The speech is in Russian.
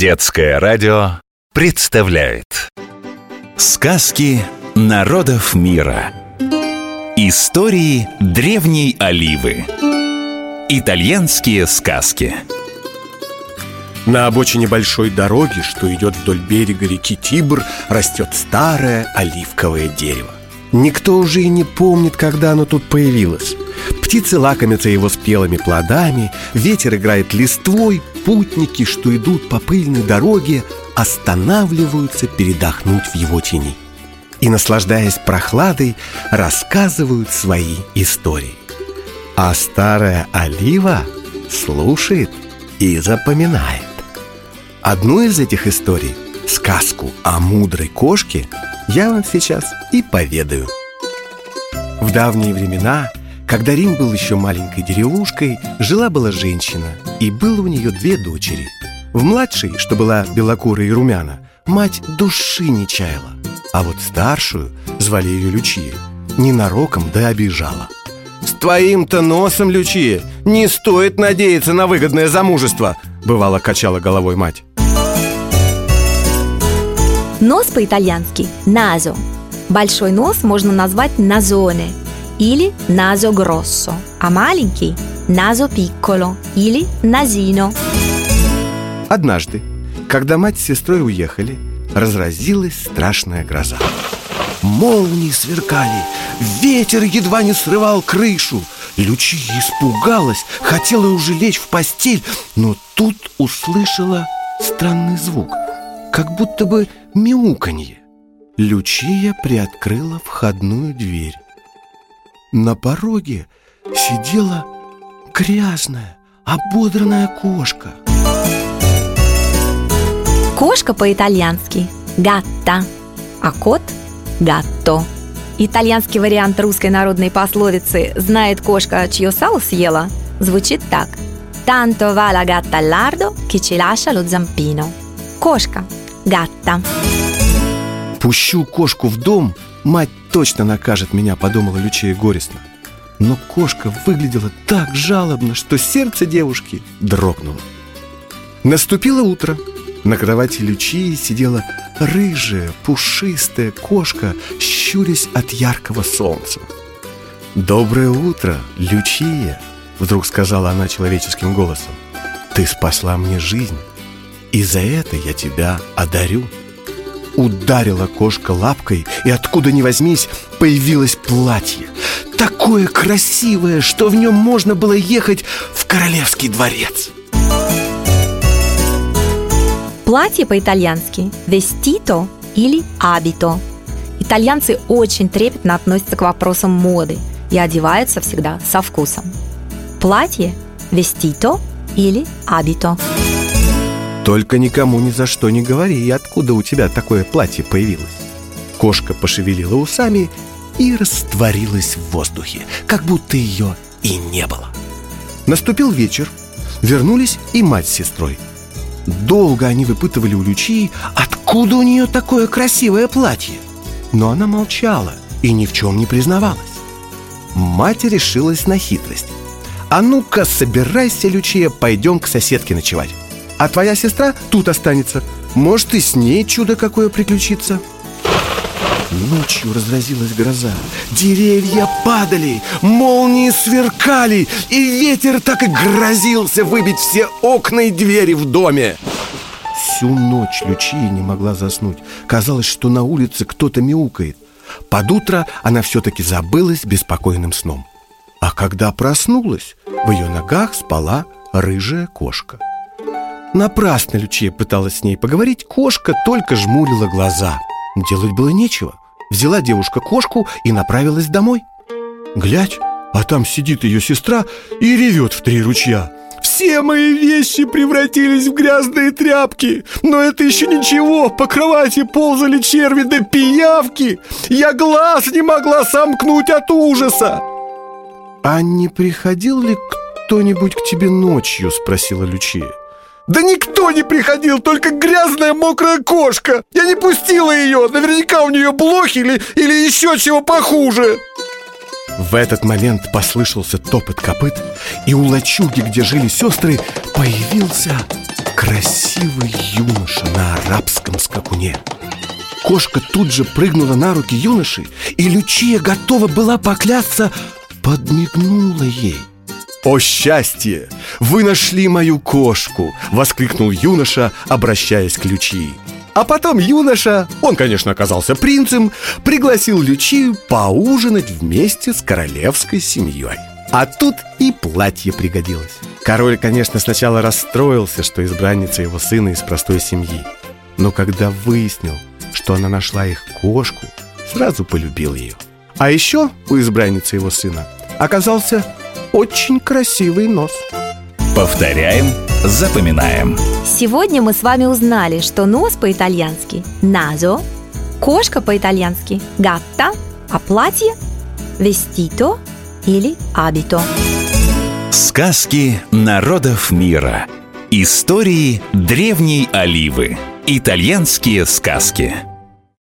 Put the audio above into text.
Детское радио представляет Сказки народов мира Истории древней Оливы Итальянские сказки На обочине большой дороги, что идет вдоль берега реки Тибр, растет старое оливковое дерево. Никто уже и не помнит, когда оно тут появилось. Птицы лакомятся его спелыми плодами, ветер играет листвой, путники, что идут по пыльной дороге, останавливаются передохнуть в его тени. И, наслаждаясь прохладой, рассказывают свои истории. А старая олива слушает и запоминает. Одну из этих историй, сказку о мудрой кошке, я вам сейчас и поведаю. В давние времена, когда Рим был еще маленькой деревушкой, жила-была женщина, и было у нее две дочери. В младшей, что была белокурая и румяна, мать души не чаяла, а вот старшую, звали ее Лючия, ненароком да обижала. «С твоим-то носом, Лючия, не стоит надеяться на выгодное замужество!» Бывало, качала головой мать. Нос по-итальянски – назо. Большой нос можно назвать назоне или назо гроссо, а маленький – назо пикколо или назино. Однажды, когда мать с сестрой уехали, разразилась страшная гроза. Молнии сверкали, ветер едва не срывал крышу. Лючия испугалась, хотела уже лечь в постель, но тут услышала странный звук, как будто бы мяуканье. Лючия приоткрыла входную дверь. На пороге сидела грязная, ободранная кошка. Кошка по-итальянски – гатта, а кот – гатто. Итальянский вариант русской народной пословицы «знает кошка, чье сало съела» звучит так «Tanto va la gatta al lardo che ci lascia lo zampino». Кошка – гатта. Пущу кошку в дом, мать точно накажет меня, подумала Лючия горестно. Но кошка выглядела так жалобно, что сердце девушки дрогнуло. Наступило утро. На кровати Лючии сидела рыжая, пушистая кошка, щурясь от яркого солнца. «Доброе утро, Лючия!» Вдруг сказала она человеческим голосом. «Ты спасла мне жизнь, и за это я тебя одарю!» Ударила кошка лапкой, и откуда ни возьмись, появилось платье. Такое красивое, что в нем можно было ехать в королевский дворец. Платье по-итальянски – vestito или abito. Итальянцы очень трепетно относятся к вопросам моды и одеваются всегда со вкусом. Платье – vestito или abito. Только никому ни за что не говори, откуда у тебя такое платье появилось. Кошка пошевелила усами и растворилась в воздухе, как будто ее и не было. Наступил вечер, вернулись и мать с сестрой. Долго они выпытывали у Лючии, откуда у нее такое красивое платье. Но она молчала и ни в чем не признавалась. Мать решилась на хитрость. «А ну-ка, собирайся, Лючия, пойдем к соседке ночевать. А твоя сестра тут останется. Может, и с ней чудо какое приключится». Ночью разразилась гроза. Деревья падали, молнии сверкали И ветер так и грозился выбить все окна и двери в доме. Всю ночь Лючия не могла заснуть. Казалось, что на улице кто-то мяукает. Под утро она все-таки забылась беспокойным сном. А когда проснулась, в ее ногах спала рыжая кошка Напрасно Лючия пыталась с ней поговорить Кошка только жмурила глаза. Делать было нечего. Взяла девушка кошку и направилась домой. Глядь, а там сидит ее сестра и ревет в три ручья. Все мои вещи превратились в грязные тряпки Но это еще ничего. По кровати ползали черви да пиявки. Я глаз не могла сомкнуть от ужаса. А не приходил ли кто-нибудь к тебе ночью? Спросила Лючия да никто не приходил, только грязная мокрая кошка Я не пустила ее, наверняка у нее блохи или, или еще чего похуже В этот момент послышался топот копыт И у лачуги, где жили сестры, появился красивый юноша на арабском скакуне. Кошка тут же прыгнула на руки юноши, и Лючия готова была поклясться, подмигнула ей. «О счастье! Вы нашли мою кошку!» — воскликнул юноша, обращаясь к Лючии. А потом юноша, он, конечно, оказался принцем, пригласил Лючию поужинать вместе с королевской семьей. А тут и платье пригодилось. Король, конечно, сначала расстроился, что избранница его сына из простой семьи. Но когда выяснил, что она нашла их кошку, сразу полюбил ее. А еще у избранницы его сына оказался очень красивый нос. Повторяем, запоминаем. Сегодня мы с вами узнали, что нос по-итальянски «назо», кошка по-итальянски «гатта», а платье «вестито» или «абито». Сказки народов мира. Истории древней Оливы. Итальянские сказки.